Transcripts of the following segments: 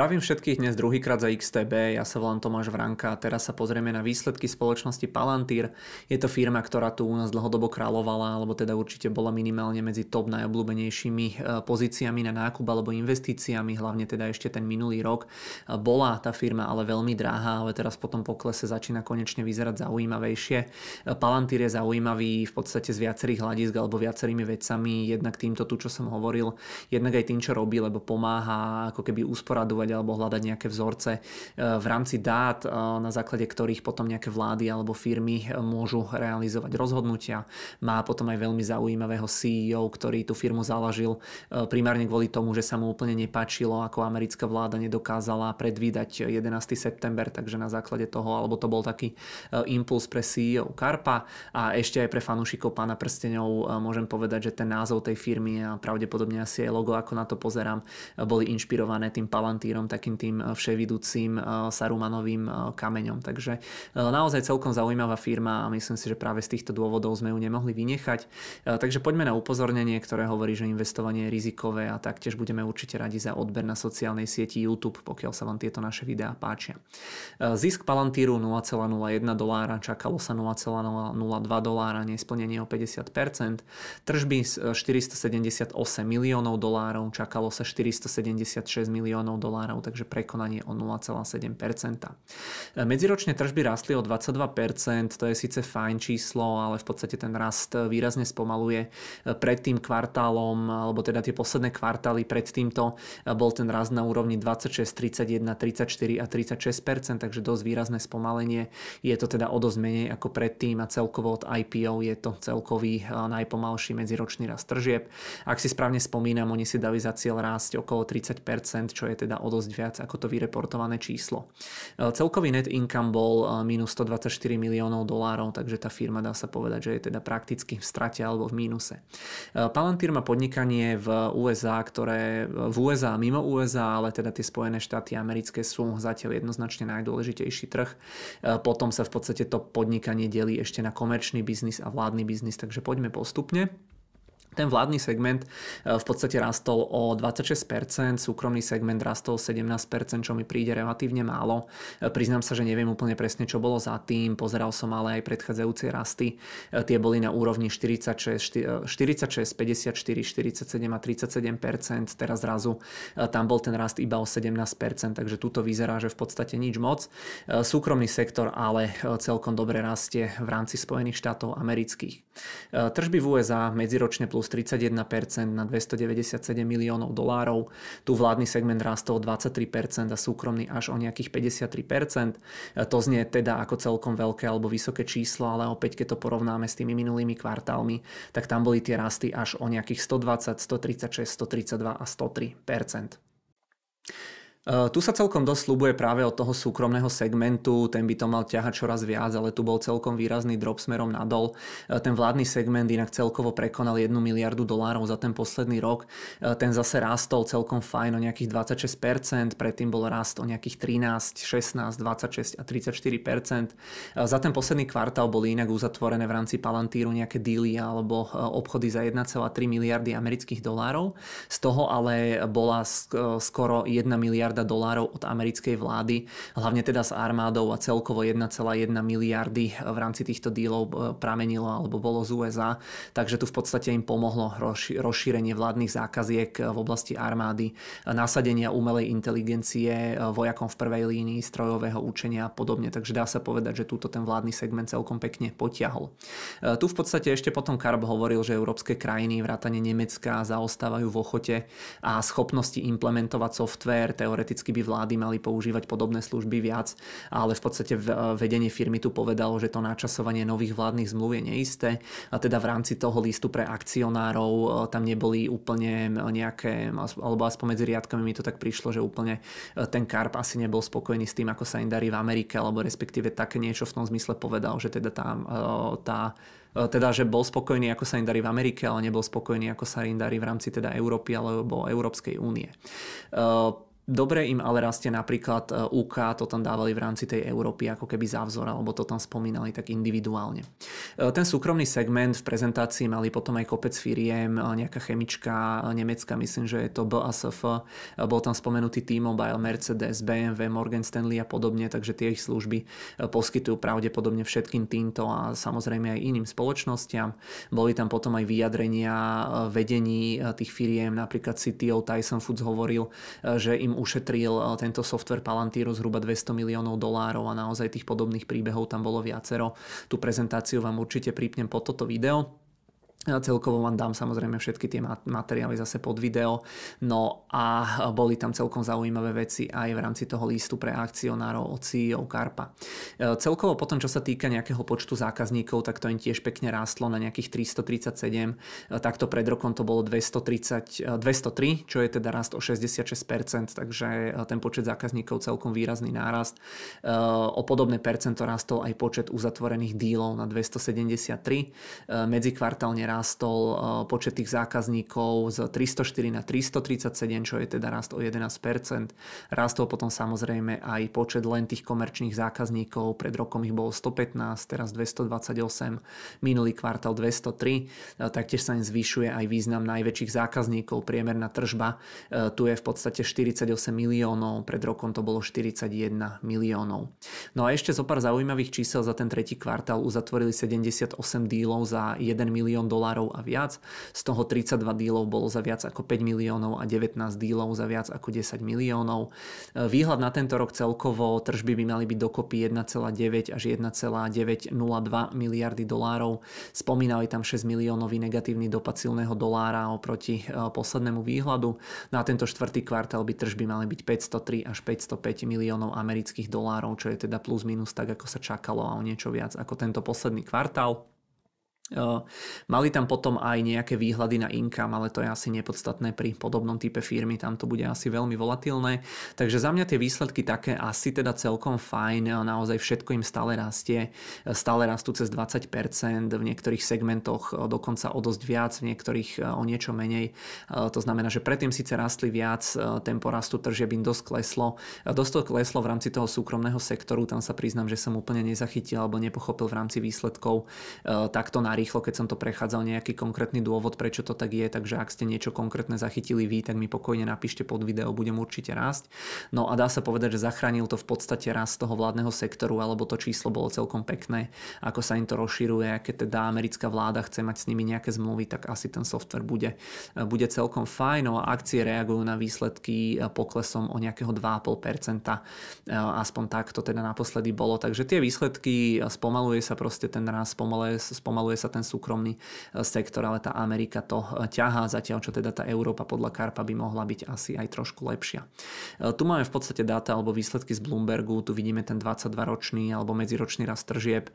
Zdravím všetkých dnes druhýkrát za XTB, ja sa volám Tomáš Vranka a teraz sa pozrieme na výsledky spoločnosti Palantír. Je to firma, ktorá tu u nás dlhodobo kráľovala, alebo teda určite bola minimálne medzi top najobľúbenejšími e, pozíciami na nákup alebo investíciami, hlavne teda ešte ten minulý rok. Bola tá firma ale veľmi drahá, ale teraz po tom poklese začína konečne vyzerať zaujímavejšie. E, Palantír je zaujímavý v podstate z viacerých hľadisk alebo viacerými vecami, jednak týmto tu, čo som hovoril, jednak aj tým, čo robí, lebo pomáha ako keby usporadovať analyzovať alebo hľadať nejaké vzorce e, v rámci dát, e, na základe ktorých potom nejaké vlády alebo firmy e, môžu realizovať rozhodnutia. Má potom aj veľmi zaujímavého CEO, ktorý tú firmu založil primárne kvôli tomu, že sa mu úplne nepáčilo, ako americká vláda nedokázala predvídať 11. september, takže na základe toho, alebo to bol taký impuls pre CEO Karpa a ešte aj pre fanúšikov pána prstenov môžem povedať, že ten názov tej firmy a pravdepodobne asi aj logo, ako na to pozerám, boli inšpirované tým Palantír upírom, takým tým eh, vševidúcim eh, Sarumanovým eh, kameňom. Takže naozaj celkom zaujímavá firma a myslím si, že práve z týchto dôvodov sme ju nemohli vynechať. Takže poďme na upozornenie, ktoré hovorí, že investovanie je rizikové a taktiež budeme určite radi za odber na sociálnej sieti YouTube, pokiaľ sa vám tieto naše videá páčia. Zisk Palantíru 0,01 dolára, čakalo sa 0,002 dolára, nesplnenie o 50%. Tržby 478 miliónov dolárov, čakalo sa 476 miliónov dolárov dolárov, takže prekonanie o 0,7%. Medziročne tržby rastli o 22%, to je síce fajn číslo, ale v podstate ten rast výrazne spomaluje. Pred tým kvartálom, alebo teda tie posledné kvartály pred týmto bol ten rast na úrovni 26, 31, 34 a 36%, takže dosť výrazné spomalenie. Je to teda o dosť menej ako predtým a celkovo od IPO je to celkový najpomalší medziročný rast tržieb. Ak si správne spomínam, oni si dali za cieľ rásť okolo 30%, čo je teda o dosť viac ako to vyreportované číslo. E, celkový net income bol e, minus 124 miliónov dolárov, takže tá firma dá sa povedať, že je teda prakticky v strate alebo v mínuse. E, Palantir má podnikanie v USA, ktoré v USA mimo USA, ale teda tie Spojené štáty americké sú zatiaľ jednoznačne najdôležitejší trh. Potom sa v podstate to podnikanie delí ešte na komerčný biznis a vládny biznis, takže poďme postupne. Ten vládny segment eh, v podstate rastol o 26%, súkromný segment rastol 17%, čo mi príde relatívne málo. Eh, priznám sa, že neviem úplne presne, čo bolo za tým, pozeral som ale aj predchádzajúce rasty. Eh, tie boli na úrovni 46, 46 54, 47 a 37%, teraz zrazu tam bol ten rast iba o 17%, takže tuto vyzerá, že v podstate nič moc. Súkromný sektor ale celkom dobre rastie v rámci Spojených štátov amerických. Tržby v USA medziročne plus plus 31% na 297 miliónov dolárov. Tu vládny segment rastol 23% a súkromný až o nejakých 53%. To znie teda ako celkom veľké alebo vysoké číslo, ale opäť keď to porovnáme s tými minulými kvartálmi, tak tam boli tie rasty až o nejakých 120, 136, 132 a 103%. Uh, tu sa celkom dosť slubuje práve od toho súkromného segmentu, ten by to mal ťahať čoraz viac, ale tu bol celkom výrazný drop smerom nadol. Uh, ten vládny segment inak celkovo prekonal 1 miliardu dolárov za ten posledný rok. Uh, ten zase rástol celkom fajn o nejakých 26%, predtým bol rast o nejakých 13, 16, 26 a 34%. Za ten posledný kvartál boli inak uzatvorené v rámci Palantíru nejaké díly alebo obchody za 1,3 miliardy amerických dolárov. Z toho ale bola skoro 1 miliarda miliarda dolárov od americkej vlády, hlavne teda s armádou a celkovo 1,1 miliardy v rámci týchto dílov e, pramenilo alebo bolo z USA, takže tu v podstate im pomohlo rozšírenie vládnych zákaziek v oblasti armády, nasadenia umelej inteligencie vojakom v prvej línii, strojového učenia a podobne, takže dá sa povedať, že túto ten vládny segment celkom pekne potiahol. Tu v podstate ešte potom Karb hovoril, že európske krajiny, vrátane Nemecka, zaostávajú v ochote a schopnosti implementovať software, teoreticky teoreticky by vlády mali používať podobné služby viac, ale v podstate vedenie firmy tu povedalo, že to načasovanie nových vládnych zmluv je neisté a teda v rámci toho listu pre akcionárov e, tam neboli úplne nejaké, alebo aspoň medzi riadkami mi to tak prišlo, že úplne ten Karp asi nebol spokojný s tým, ako sa im darí v Amerike, alebo respektíve také niečo v tom zmysle povedal, že teda tá, tá teda, že bol spokojný, ako sa im darí v Amerike, ale nebol spokojný, ako sa im darí v rámci teda Európy alebo Európskej únie. Dobre im ale rastie napríklad UK, to tam dávali v rámci tej Európy ako keby závzor, alebo to tam spomínali tak individuálne. Ten súkromný segment v prezentácii mali potom aj kopec firiem, nejaká chemička nemecká, myslím, že je to BASF, bol tam spomenutý T-Mobile, Mercedes, BMW, Morgan Stanley a podobne, takže tie ich služby poskytujú pravdepodobne všetkým týmto a samozrejme aj iným spoločnostiam. Boli tam potom aj vyjadrenia vedení tých firiem, napríklad CTO Tyson Foods hovoril, že im ušetril tento software Palantíru zhruba 200 miliónov dolárov a naozaj tých podobných príbehov tam bolo viacero. Tú prezentáciu vám určite pripnem po toto video. Celkovo vám dám samozrejme všetky tie materiály zase pod video. No a boli tam celkom zaujímavé veci aj v rámci toho listu pre akcionárov od CEO Karpa. E, celkovo potom, čo sa týka nejakého počtu zákazníkov, tak to im tiež pekne rástlo na nejakých 337. E, takto pred rokom to bolo 230, 203, e, čo je teda rast o 66%, takže ten počet zákazníkov celkom výrazný nárast. O podobné percento rastol aj počet uzatvorených dílov na 273. Medzikvartálne rástol eh, počet tých zákazníkov z 304 na 337, čo je teda rast o 11%. Rástol potom samozrejme aj počet len tých komerčných zákazníkov. Pred rokom ich bolo 115, teraz 228, minulý kvartál 203. Eh, taktiež sa im zvyšuje aj význam najväčších zákazníkov. Priemerná tržba eh, tu je v podstate 48 miliónov, pred rokom to bolo 41 miliónov. No a ešte zo pár zaujímavých čísel za ten tretí kvartál uzatvorili 78 dílov za 1 milión dolárov dolárov a viac. Z toho 32 dílov bolo za viac ako 5 miliónov a 19 dílov za viac ako 10 miliónov. E, výhľad na tento rok celkovo tržby by mali byť dokopy 1,9 až 1,902 miliardy dolárov. Spomínali tam 6 miliónový negatívny dopad silného dolára oproti e, poslednému výhľadu. Na tento štvrtý kvartál by tržby mali byť 503 až 505 miliónov amerických dolárov, čo je teda plus minus tak, ako sa čakalo a o niečo viac ako tento posledný kvartál. Mali tam potom aj nejaké výhľady na income, ale to je asi nepodstatné pri podobnom type firmy, tam to bude asi veľmi volatilné. Takže za mňa tie výsledky také asi teda celkom fajn, naozaj všetko im stále rastie, stále rastú cez 20%, v niektorých segmentoch dokonca o dosť viac, v niektorých o niečo menej. To znamená, že predtým síce rastli viac, tempo rastu tržieb im dosť kleslo. Dosť to kleslo v rámci toho súkromného sektoru, tam sa priznám, že som úplne nezachytil alebo nepochopil v rámci výsledkov takto na rýchlo, keď som to prechádzal nejaký konkrétny dôvod, prečo to tak je, takže ak ste niečo konkrétne zachytili vy, tak mi pokojne napíšte pod video, budem určite rásť. No a dá sa povedať, že zachránil to v podstate rast toho vládneho sektoru, alebo to číslo bolo celkom pekné, ako sa im to rozširuje, keď teda americká vláda chce mať s nimi nejaké zmluvy, tak asi ten software bude, bude celkom fajn. No a akcie reagujú na výsledky poklesom o nejakého 2,5%, aspoň tak to teda naposledy bolo. Takže tie výsledky, spomaluje sa proste ten rast, spomaluje, spomaluje sa ten súkromný e, sektor, ale tá Amerika to e, ťahá, zatiaľ čo teda tá Európa podľa Karpa by mohla byť asi aj trošku lepšia. E, tu máme v podstate dáta alebo výsledky z Bloombergu, tu vidíme ten 22-ročný alebo medziročný rast tržieb,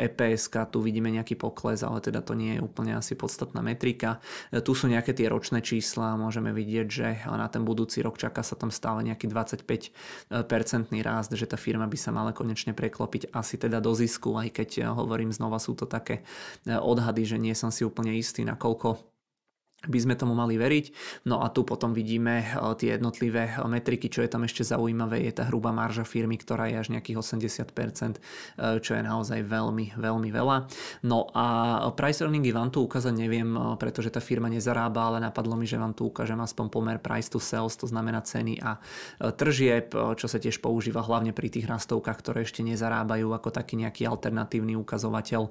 EPS, tu vidíme nejaký pokles, ale teda to nie je úplne asi podstatná metrika. Tu sú nejaké tie ročné čísla, môžeme vidieť, že na ten budúci rok čaká sa tam stále nejaký 25-percentný rast, že tá firma by sa mala konečne preklopiť asi teda do zisku, aj keď hovorím znova, sú to také odhady, že nie som si úplne istý, nakoľko by sme tomu mali veriť. No a tu potom vidíme eh, tie jednotlivé eh, metriky, čo je tam ešte zaujímavé, je tá hrubá marža firmy, ktorá je až nejakých 80%, eh, čo je naozaj veľmi, veľmi veľa. No a price earningy vám tu ukázať neviem, pretože tá firma nezarába, ale napadlo mi, že vám tu ukážem aspoň pomer price to sales, to znamená ceny a tržieb, čo sa tiež používa hlavne pri tých rastovkách, ktoré ešte nezarábajú ako taký nejaký alternatívny ukazovateľ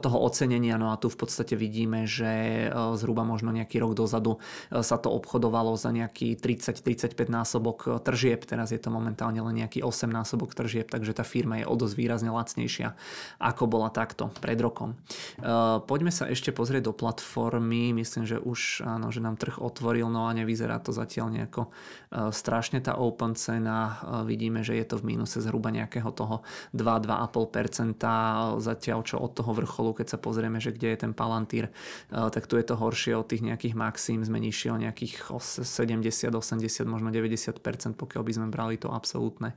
toho ocenenia. No a tu v podstate vidíme, že zhruba možno nejak nejaký rok dozadu e, sa to obchodovalo za nejaký 30-35 násobok e, tržieb, teraz je to momentálne len nejaký 8 násobok tržieb, takže tá firma je o dosť výrazne lacnejšia, ako bola takto pred rokom. E, poďme sa ešte pozrieť do platformy, myslím, že už áno, že nám trh otvoril, no a nevyzerá to zatiaľ nejako strašne tá open cena, vidíme, že je to v mínuse zhruba nejakého toho 2-2,5%, zatiaľ čo od toho vrcholu, keď sa pozrieme, že kde je ten Palantír, tak tu je to horšie od tých nejakých nejakých maxim sme nižšie o nejakých 70, 80, možno 90%, pokiaľ by sme brali to absolútne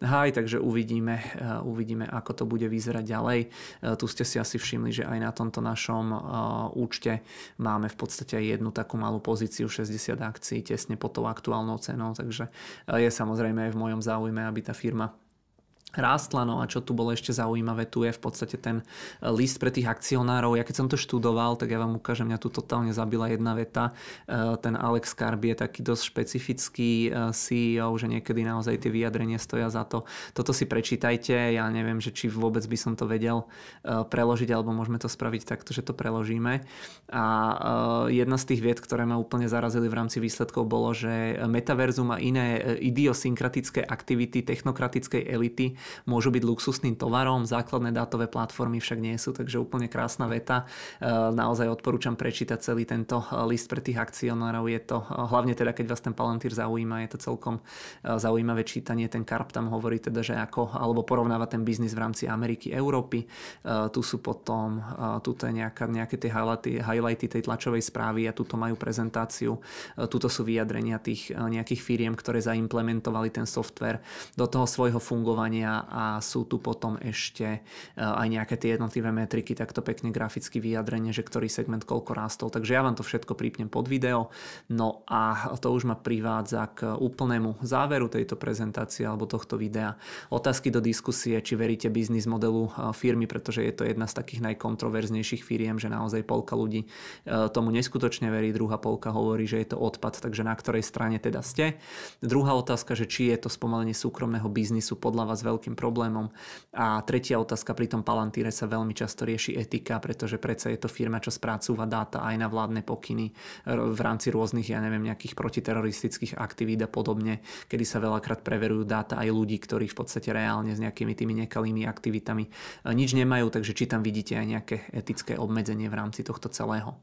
high, takže uvidíme, uvidíme, ako to bude vyzerať ďalej. Tu ste si asi všimli, že aj na tomto našom účte máme v podstate jednu takú malú pozíciu 60 akcií tesne pod tou aktuálnou cenou, takže je samozrejme aj v mojom záujme, aby tá firma rástla. No a čo tu bolo ešte zaujímavé, tu je v podstate ten e, list pre tých akcionárov. Ja keď som to študoval, tak ja vám ukážem, mňa tu totálne zabila jedna veta. E, ten Alex Karb je taký dosť špecifický e, CEO, že niekedy naozaj tie vyjadrenia stoja za to. Toto si prečítajte, ja neviem, že či vôbec by som to vedel preložiť, alebo môžeme to spraviť takto, že to preložíme. A jedna z tých vied, ktoré ma úplne zarazili v rámci výsledkov, bolo, že metaverzum a iné idiosynkratické aktivity technokratickej elity môžu byť luxusným tovarom, základné dátové platformy však nie sú, takže úplne krásna veta. E, naozaj odporúčam prečítať celý tento e, list pre tých akcionárov. Je to, e, hlavne teda keď vás ten Palantír zaujíma, je to celkom zaujímavé čítanie. Ten Karp tam hovorí teda, že ako, alebo porovnáva ten biznis v rámci Ameriky, Európy. Tu sú potom, tuto je nejaká, nejaké tie highlighty, highlighty tej tlačovej správy a tuto majú prezentáciu. Tuto sú vyjadrenia tých nejakých firiem, ktoré zaimplementovali ten software do toho svojho fungovania a sú tu potom ešte e, aj nejaké tie jednotlivé metriky, takto pekne graficky vyjadrenie, že ktorý segment koľko rástol. Takže ja vám to všetko prípnem pod video. No a to už ma privádza k úplnému záveru tejto prezentácie alebo tohto videa. Otázky do diskusie, či veríte biznis modelu e, firmy, pretože je to jedna z takých najkontroverznejších firiem, že naozaj polka ľudí e, tomu neskutočne verí, druhá polka hovorí, že je to odpad, takže na ktorej strane teda ste. Druhá otázka, že či je to spomalenie súkromného biznisu podľa vás veľký veľkým problémom. A tretia otázka, pri tom Palantíre sa veľmi často rieši etika, pretože predsa je to firma, čo spracúva dáta aj na vládne pokyny v rámci rôznych, ja neviem, nejakých protiteroristických aktivít a podobne, kedy sa veľakrát preverujú dáta aj ľudí, ktorí v podstate reálne s nejakými tými nekalými aktivitami nič nemajú, takže či tam vidíte aj nejaké etické obmedzenie v rámci tohto celého.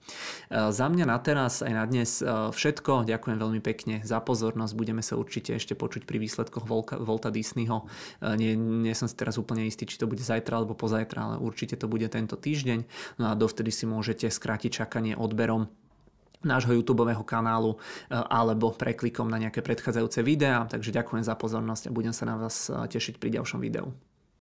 Za mňa na teraz aj na dnes všetko. Ďakujem veľmi pekne za pozornosť. Budeme sa určite ešte počuť pri výsledkoch Volta Disneyho. Nie nie, som si teraz úplne istý, či to bude zajtra alebo pozajtra, ale určite to bude tento týždeň. No a dovtedy si môžete skrátiť čakanie odberom nášho YouTube kanálu e, alebo preklikom na nejaké predchádzajúce videá. Takže ďakujem za pozornosť a budem sa na vás e, tešiť pri ďalšom videu.